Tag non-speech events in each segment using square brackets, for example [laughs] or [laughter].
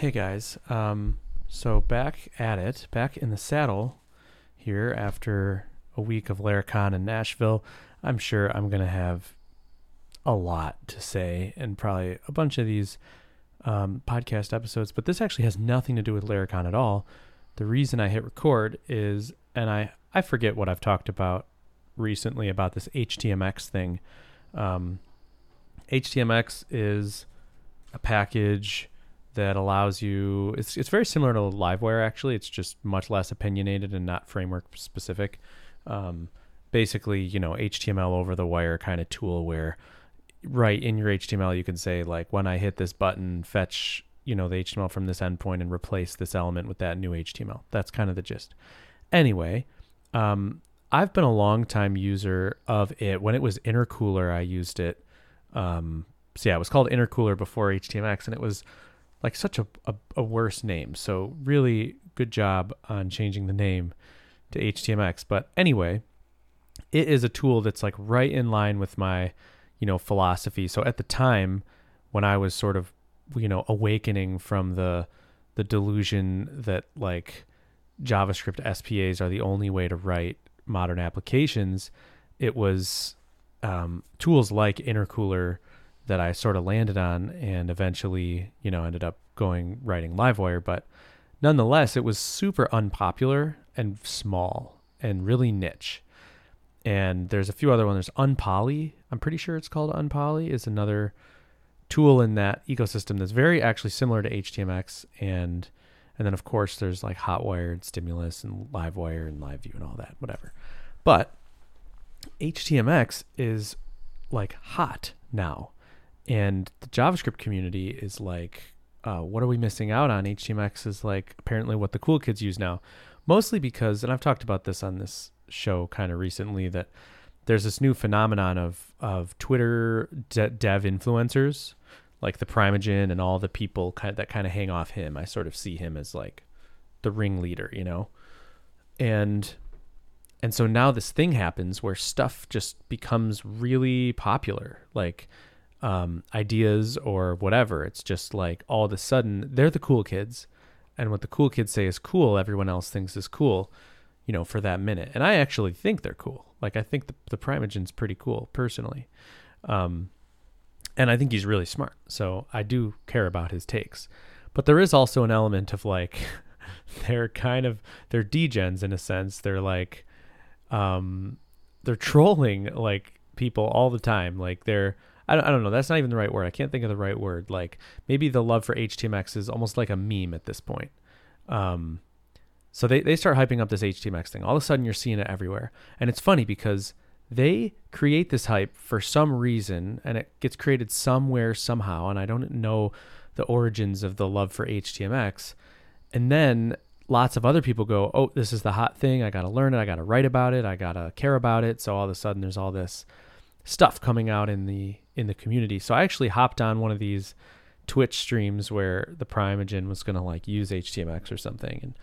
Hey guys, um, so back at it, back in the saddle here after a week of Laracon in Nashville. I'm sure I'm gonna have a lot to say and probably a bunch of these um, podcast episodes, but this actually has nothing to do with Laracon at all. The reason I hit record is, and I I forget what I've talked about recently about this HTMX thing. Um, HTMX is a package that allows you it's it's very similar to livewire actually. It's just much less opinionated and not framework specific. Um, basically you know html over the wire kind of tool where right in your html you can say like when i hit this button fetch you know the html from this endpoint and replace this element with that new html that's kind of the gist. Anyway um, i've been a long time user of it. When it was intercooler i used it. Um, so yeah it was called intercooler before htmx and it was like such a, a, a, worse name. So really good job on changing the name to HTMX. But anyway, it is a tool that's like right in line with my, you know, philosophy. So at the time when I was sort of, you know, awakening from the the delusion that like JavaScript SPAs are the only way to write modern applications, it was um, tools like Intercooler that I sort of landed on and eventually, you know, ended up going writing Livewire. But nonetheless, it was super unpopular and small and really niche. And there's a few other ones. There's Unpoly. I'm pretty sure it's called Unpoly. Is another tool in that ecosystem that's very actually similar to HTMX and and then of course there's like Hotwire and Stimulus and Livewire and LiveView and all that, whatever. But HTMX is like hot now and the JavaScript community is like, uh, what are we missing out on? HTMX is like apparently what the cool kids use now, mostly because, and I've talked about this on this show kind of recently that there's this new phenomenon of of Twitter de- dev influencers, like the Primeagen and all the people kind of, that kind of hang off him. I sort of see him as like the ringleader, you know, and and so now this thing happens where stuff just becomes really popular, like um, ideas or whatever. It's just like all of a sudden they're the cool kids, and what the cool kids say is cool, everyone else thinks is cool, you know, for that minute. And I actually think they're cool. Like I think the the Primeagen's pretty cool personally, um, and I think he's really smart. So I do care about his takes, but there is also an element of like [laughs] they're kind of they're degens in a sense. They're like um, they're trolling like people all the time. Like they're I don't, I don't know. That's not even the right word. I can't think of the right word. Like maybe the love for HTMX is almost like a meme at this point. Um, so they, they start hyping up this HTMX thing. All of a sudden, you're seeing it everywhere. And it's funny because they create this hype for some reason and it gets created somewhere, somehow. And I don't know the origins of the love for HTMX. And then lots of other people go, oh, this is the hot thing. I got to learn it. I got to write about it. I got to care about it. So all of a sudden, there's all this stuff coming out in the in the community. So I actually hopped on one of these Twitch streams where the Primeagen was gonna like use HTMX or something, and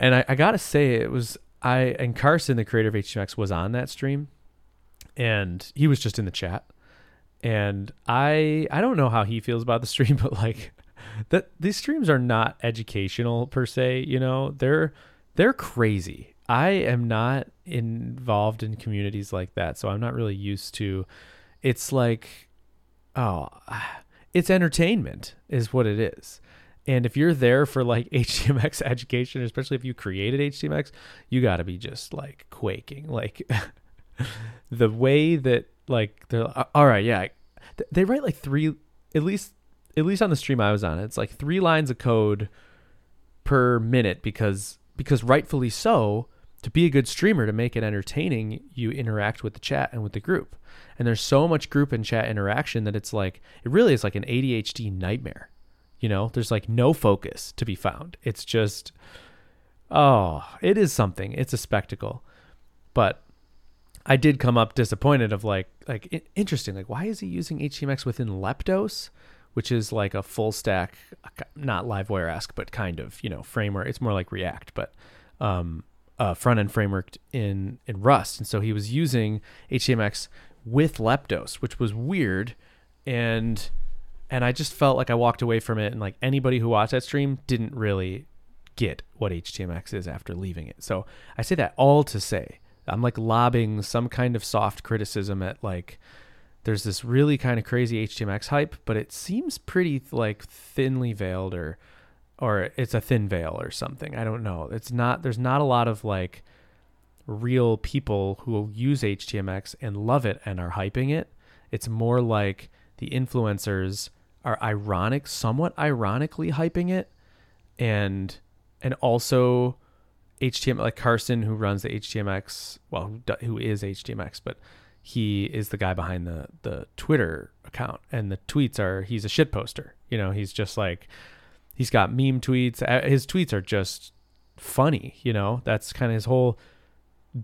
and I, I gotta say it was I and Carson, the creator of HTMX, was on that stream, and he was just in the chat, and I I don't know how he feels about the stream, [laughs] but like that these streams are not educational per se, you know they're they're crazy I am not involved in communities like that, so I'm not really used to. It's like, oh, [sighs] it's entertainment is what it is. And if you're there for like [laughs] HTMX education, especially if you created HTMX, you got to be just like quaking. Like [laughs] the way that like they're uh, all right, yeah, they write like three at least at least on the stream I was on. It's like three lines of code per minute because because rightfully so to be a good streamer, to make it entertaining, you interact with the chat and with the group. And there's so much group and chat interaction that it's like, it really is like an ADHD nightmare. You know, there's like no focus to be found. It's just, oh, it is something. It's a spectacle. But I did come up disappointed of like, like interesting. Like, why is he using HTMX within Leptos? which is like a full stack, not Livewire esque, but kind of, you know, framework. It's more like React, but um, uh, front end framework in in Rust, and so he was using HTMX with Leptos, which was weird, and and I just felt like I walked away from it. And like anybody who watched that stream didn't really get what HTMX is after leaving it. So I say that all to say I'm like lobbing some kind of soft criticism at like there's this really kind of crazy HTMX hype, but it seems pretty like thinly veiled or or it's a thin veil or something. I don't know. It's not there's not a lot of like real people who use HTMX and love it and are hyping it. It's more like the influencers are ironic, somewhat ironically hyping it and and also HTML like Carson who runs the HTMX, well who, is HTMX, but he is the guy behind the the Twitter account and the tweets are he's a shit poster. You know, he's just like he's got meme tweets. Uh, his tweets are just funny, you know. That's kind of his whole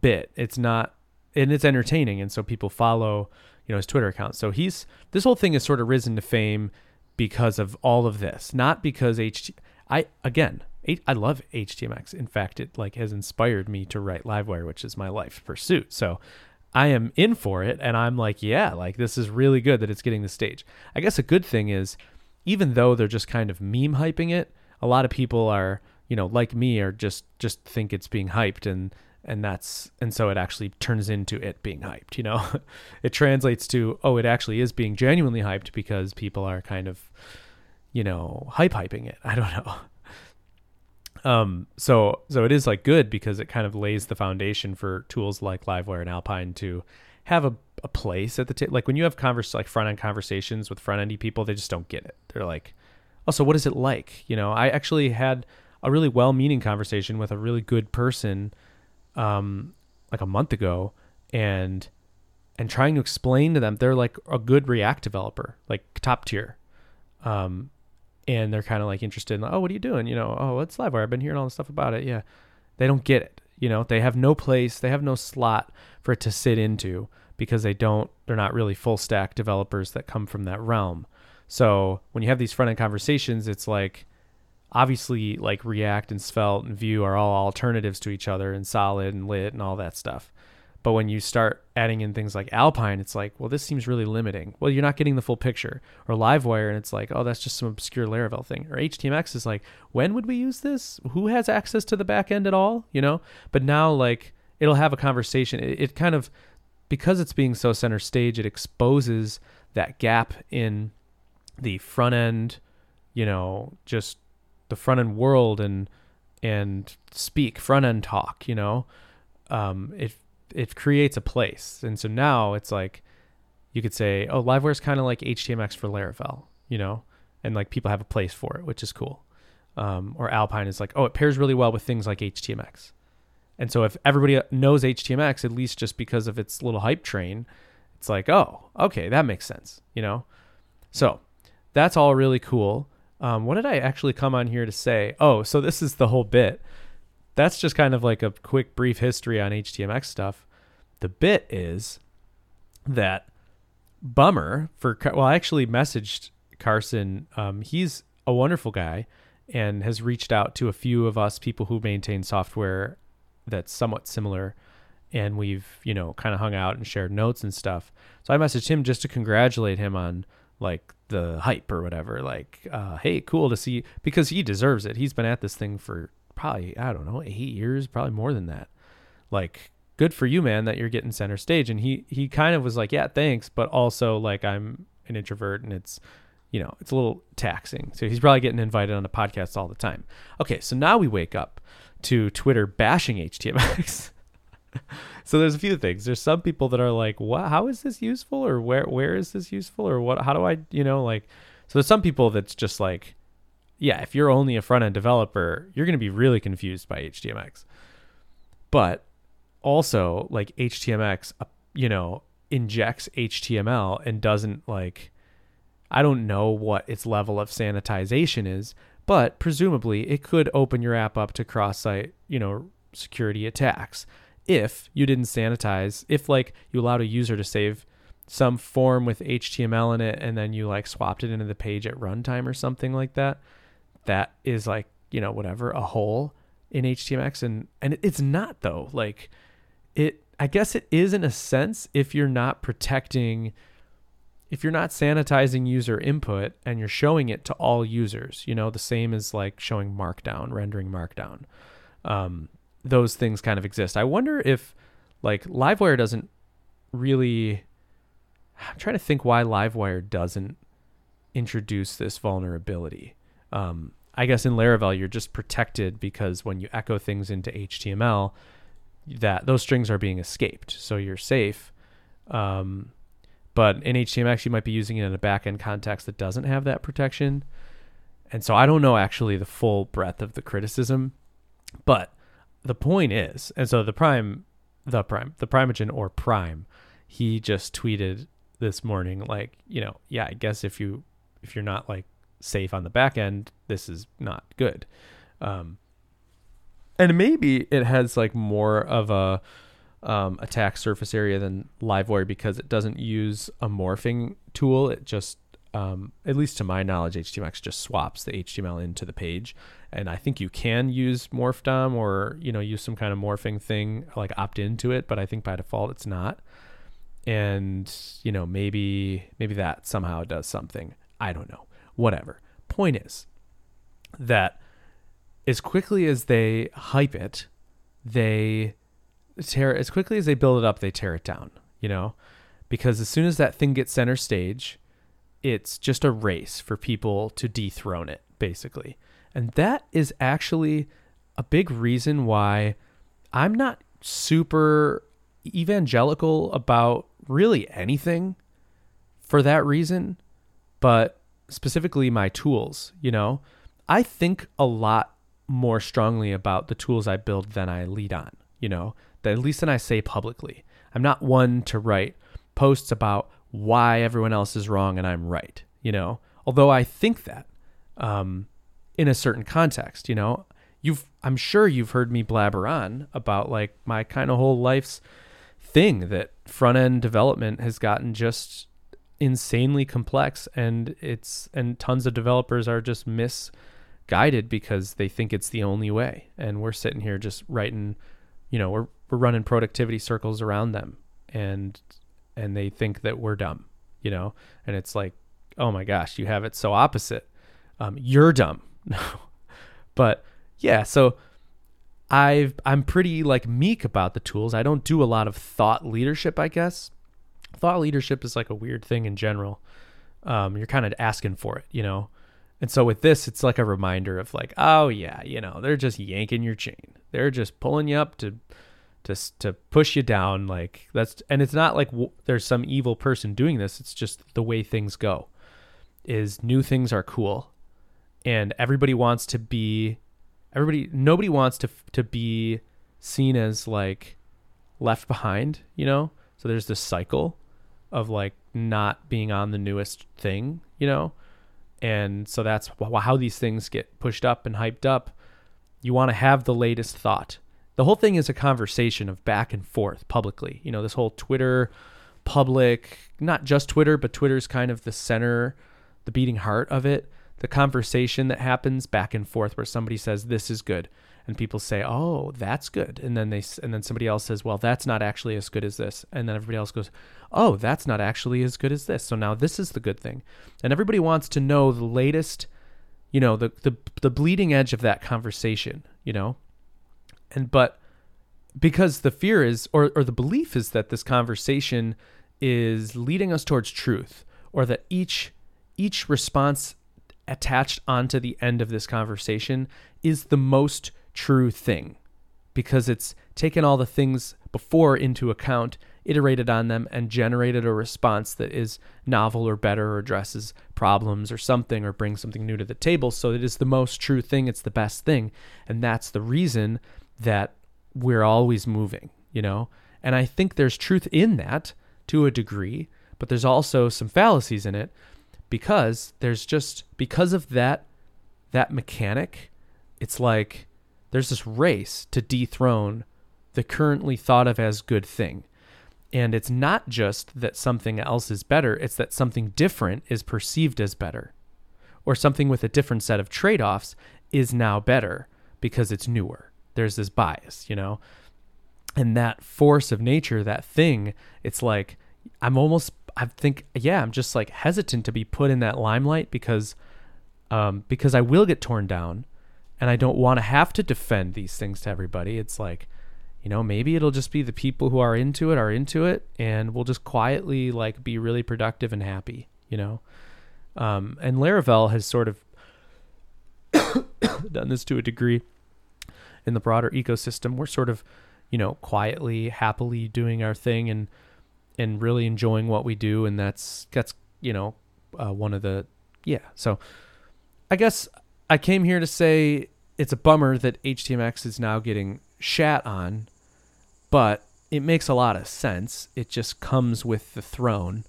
bit. It's not and it's entertaining and so people follow, you know, his Twitter account. So he's this whole thing has sort of risen to fame because of all of this, not because HT I again, I love HTMX. In fact, it like has inspired me to write Livewire, which is my life pursuit. So I am in for it and I'm like, yeah, like this is really good that it's getting the stage. I guess a good thing is even though they're just kind of meme hyping it, a lot of people are, you know, like me are just just think it's being hyped and and that's and so it actually turns into it being hyped, you know. [laughs] it translates to oh, it actually is being genuinely hyped because people are kind of you know, hype hyping it. I don't [laughs] know. Um, so so it is like good because it kind of lays the foundation for tools like Livewire and Alpine to have a, a place at the table. Like when you have converse like front end conversations with front endy people, they just don't get it. They're like, oh, so what is it like? You know, I actually had a really well meaning conversation with a really good person, um, like a month ago, and and trying to explain to them they're like a good React developer, like top tier. Um, and they're kind of like interested in, oh, what are you doing? You know, oh, it's Livewire. I've been hearing all this stuff about it. Yeah. They don't get it. You know, they have no place, they have no slot for it to sit into because they don't, they're not really full stack developers that come from that realm. So when you have these front end conversations, it's like, obviously, like React and Svelte and Vue are all alternatives to each other and solid and lit and all that stuff. But when you start adding in things like Alpine, it's like, well, this seems really limiting. Well, you're not getting the full picture. Or Livewire, and it's like, oh, that's just some obscure Laravel thing. Or HTMX is like, when would we use this? Who has access to the back end at all? You know? But now, like, it'll have a conversation. It, it kind of, because it's being so center stage, it exposes that gap in the front end, you know, just the front end world and and speak front end talk, you know. Um, it it creates a place. And so now it's like you could say, oh, Livewire is kind of like HTMX for Laravel, you know, and like people have a place for it, which is cool. Um, or Alpine is like, oh, it pairs really well with things like HTMX. And so if everybody knows HTMX, at least just because of its little hype train, it's like, oh, okay, that makes sense, you know? So that's all really cool. Um, what did I actually come on here to say? Oh, so this is the whole bit that's just kind of like a quick brief history on HTMX stuff. The bit is that bummer for well, I actually messaged Carson. Um, he's a wonderful guy and has reached out to a few of us people who maintain software that's somewhat similar and we've you know kind of hung out and shared notes and stuff so i messaged him just to congratulate him on like the hype or whatever like uh, hey cool to see because he deserves it he's been at this thing for probably I don't know eight years, probably more than that. Like, good for you, man, that you're getting center stage. And he he kind of was like, yeah, thanks, but also like I'm an introvert and it's you know it's a little taxing. So he's probably getting invited on the podcast all the time. Okay, so now we wake up to Twitter bashing HTMX. [laughs] so there's a few things. There's some people that are like, "What? How is this useful? Or where where is this useful? Or what? How do I you know like?" So there's some people that's just like, yeah, if you're only a front end developer, you're going to be really confused by HTMX. But also, like HTMX, uh, you know, injects HTML and doesn't like, I don't know what its level of sanitization is, but presumably it could open your app up to cross site, you know, security attacks if you didn't sanitize, if like you allowed a user to save some form with HTML in it and then you like swapped it into the page at runtime or something like that that is like you know whatever a hole in HTMX and and it's not though like it I guess it is in a sense if you're not protecting if you're not sanitizing user input and you're showing it to all users, you know, the same as like showing markdown, rendering markdown. Um, those things kind of exist. I wonder if like Livewire doesn't really I'm trying to think why Livewire doesn't introduce this vulnerability. Um, I guess in Laravel you're just protected because when you echo things into HTML, that those strings are being escaped, so you're safe. Um, but in HTMX you might be using it in a backend context that doesn't have that protection, and so I don't know actually the full breadth of the criticism, but the point is, and so the prime, the prime, the Primeagen or prime, he just tweeted this morning like you know yeah I guess if you if you're not like safe on the back end, this is not good. Um, and maybe it has like more of a um, attack surface area than Livewire because it doesn't use a morphing tool. It just, um, at least to my knowledge, HTMX just swaps the HTML into the page. And I think you can use MorphDOM or you know use some kind of morphing thing like opt into it, but I think by default it's not. And you know maybe maybe that somehow does something. I don't know. Whatever. Point is that as quickly as they hype it, they tear as quickly as they build it up, they tear it down, you know? Because as soon as that thing gets center stage, it's just a race for people to dethrone it, basically. And that is actually a big reason why I'm not super evangelical about really anything for that reason, but specifically my tools, you know? I think a lot more strongly about the tools I build than I lead on, you know, that at least than I say publicly. I'm not one to write posts about why everyone else is wrong and I'm right, you know, although I think that um, in a certain context, you know, you've, I'm sure you've heard me blabber on about like my kind of whole life's thing that front end development has gotten just insanely complex and it's, and tons of developers are just misguided because they think it's the only way. And we're sitting here just writing, you know, we're we're running productivity circles around them and and they think that we're dumb, you know? And it's like, oh my gosh, you have it so opposite. Um, you're dumb. No. [laughs] but yeah, so I've I'm pretty like meek about the tools. I don't do a lot of thought leadership, I guess. Thought leadership is like a weird thing in general. Um, you're kind of asking for it, you know. And so with this, it's like a reminder of like, oh yeah, you know, they're just yanking your chain. They're just pulling you up to to to push you down like that's and it's not like w- there's some evil person doing this. It's just the way things go. Is new things are cool and everybody wants to be everybody nobody wants to to be seen as like left behind, you know? So there's this cycle of like not being on the newest thing, you know? And so that's how these things get pushed up and hyped up. You want to have the latest thought. The whole thing is a conversation of back and forth publicly. You know, this whole Twitter public, not just Twitter, but Twitter's kind of the center, the beating heart of it. The conversation that happens back and forth where somebody says, This is good and people say, "Oh, that's good," and then they and then somebody else says, "Well, that's not actually as good as this," and then everybody else goes, "Oh, that's not actually as good as this." So now this is the good thing, and everybody wants to know the latest, you know, the the the bleeding edge of that conversation, you know, and but because the fear is or or the belief is that this conversation is leading us towards truth or that each each response attached onto the end of this conversation is the most true thing because it's taken all the things before into account, iterated on them, and generated a response that is novel or better or addresses problems or something or brings something new to the table. So it is the most true thing, it's the best thing. And that's the reason that we're always moving, you know? And I think there's truth in that to a degree, but there's also some fallacies in it because there's just because of that that mechanic, it's like there's this race to dethrone the currently thought of as good thing. And it's not just that something else is better, it's that something different is perceived as better. Or something with a different set of trade offs is now better because it's newer. There's this bias, you know? And that force of nature, that thing, it's like I'm almost I think yeah, I'm just like hesitant to be put in that limelight because um because I will get torn down and I don't want to have to defend these things to everybody. It's like you know, maybe it'll just be the people who are into it are into it and we'll just quietly like be really productive and happy, you know. Um and Laravel has sort of [coughs] done this to a degree in the broader ecosystem. We're sort of, you know, quietly, happily doing our thing and and really enjoying what we do, and that's that's you know uh, one of the yeah. So I guess I came here to say it's a bummer that HTMX is now getting shat on, but it makes a lot of sense. It just comes with the throne,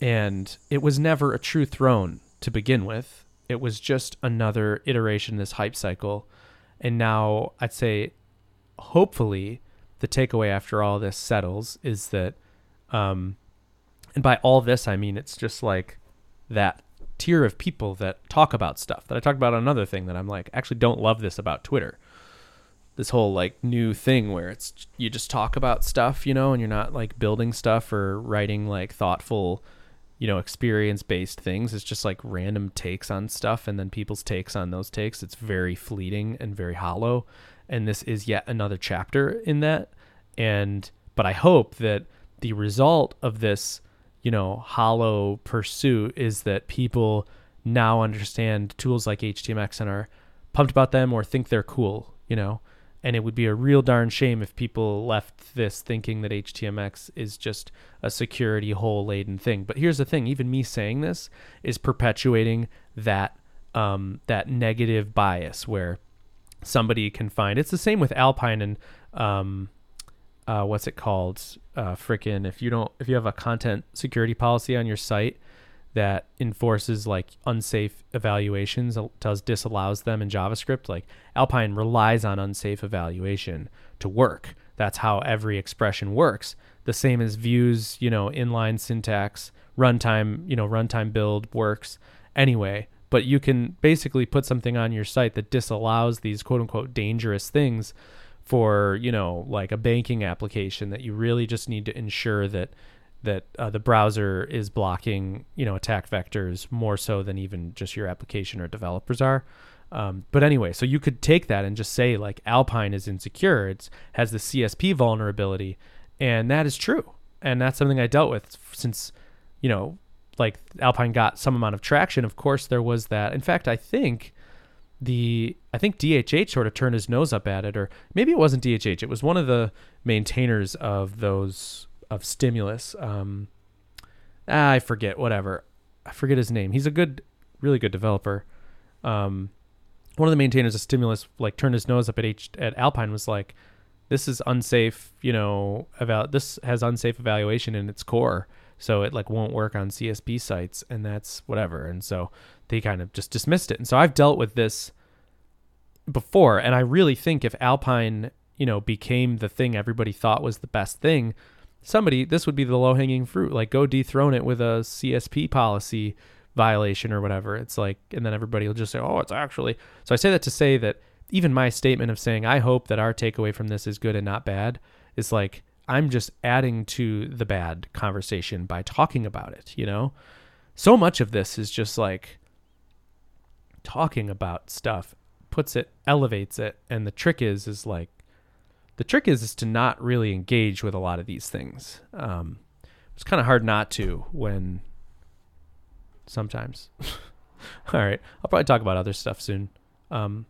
and it was never a true throne to begin with. It was just another iteration this hype cycle, and now I'd say, hopefully, the takeaway after all this settles is that um, and by all this, I mean it's just like that tier of people that talk about stuff that I talked about another thing that I'm like, actually don't love this about Twitter. This whole like new thing where it's you just talk about stuff, you know, and you're not like building stuff or writing like thoughtful, you know, experience based things. It's just like random takes on stuff and then people's takes on those takes. It's very fleeting and very hollow. And this is yet another chapter in that. And but I hope that the result of this, you know, hollow pursuit is that people now understand tools like HTMX and are pumped about them or think they're cool, you know. And it would be a real darn shame if people left this thinking that HTMX is just a security hole laden thing. But here's the thing: even me saying this is perpetuating that um, that negative bias where somebody can find. It's the same with Alpine and um, uh, what's it called? Uh, frickin' if you don't if you have a content security policy on your site that enforces like unsafe evaluations, does disallows them in JavaScript. Like Alpine relies on unsafe evaluation to work. That's how every expression works. The same as Vue's, you know, inline syntax, runtime, you know, runtime build works anyway. But you can basically put something on your site that disallows these quote unquote dangerous things for you know like a banking application that you really just need to ensure that that uh, the browser is blocking you know attack vectors more so than even just your application or developers are. Um, but anyway so you could take that and just say like alpine is insecure. It has the csp vulnerability. And that is true. And that's something i dealt with since you know like alpine got some amount of traction. Of course there was that. In fact i think the I think DHH sort of turned his nose up at it, or maybe it wasn't DHH. It was one of the maintainers of those of Stimulus. Um, ah, I forget. Whatever. I forget his name. He's a good, really good developer. Um, one of the maintainers of Stimulus like turned his nose up at H at Alpine was like, this is unsafe. You know, about this has unsafe evaluation in its core, so it like won't work on CSP sites, and that's whatever. And so they kind of just dismissed it. And so I've dealt with this before, and I really think if Alpine, you know, became the thing everybody thought was the best thing, somebody this would be the low hanging fruit. Like go dethrone it with a CSP policy violation or whatever. It's like, and then everybody will just say, oh, it's actually. So I say that to say that even my statement of saying I hope that our takeaway from this is good and not bad is like I'm just adding to the bad conversation by talking about it. You know, so much of this is just like talking about stuff puts it elevates it and the trick is is like the trick is is to not really engage with a lot of these things. Um it's kind of hard not to when sometimes. [laughs] All right i'll probably talk about other stuff soon. Um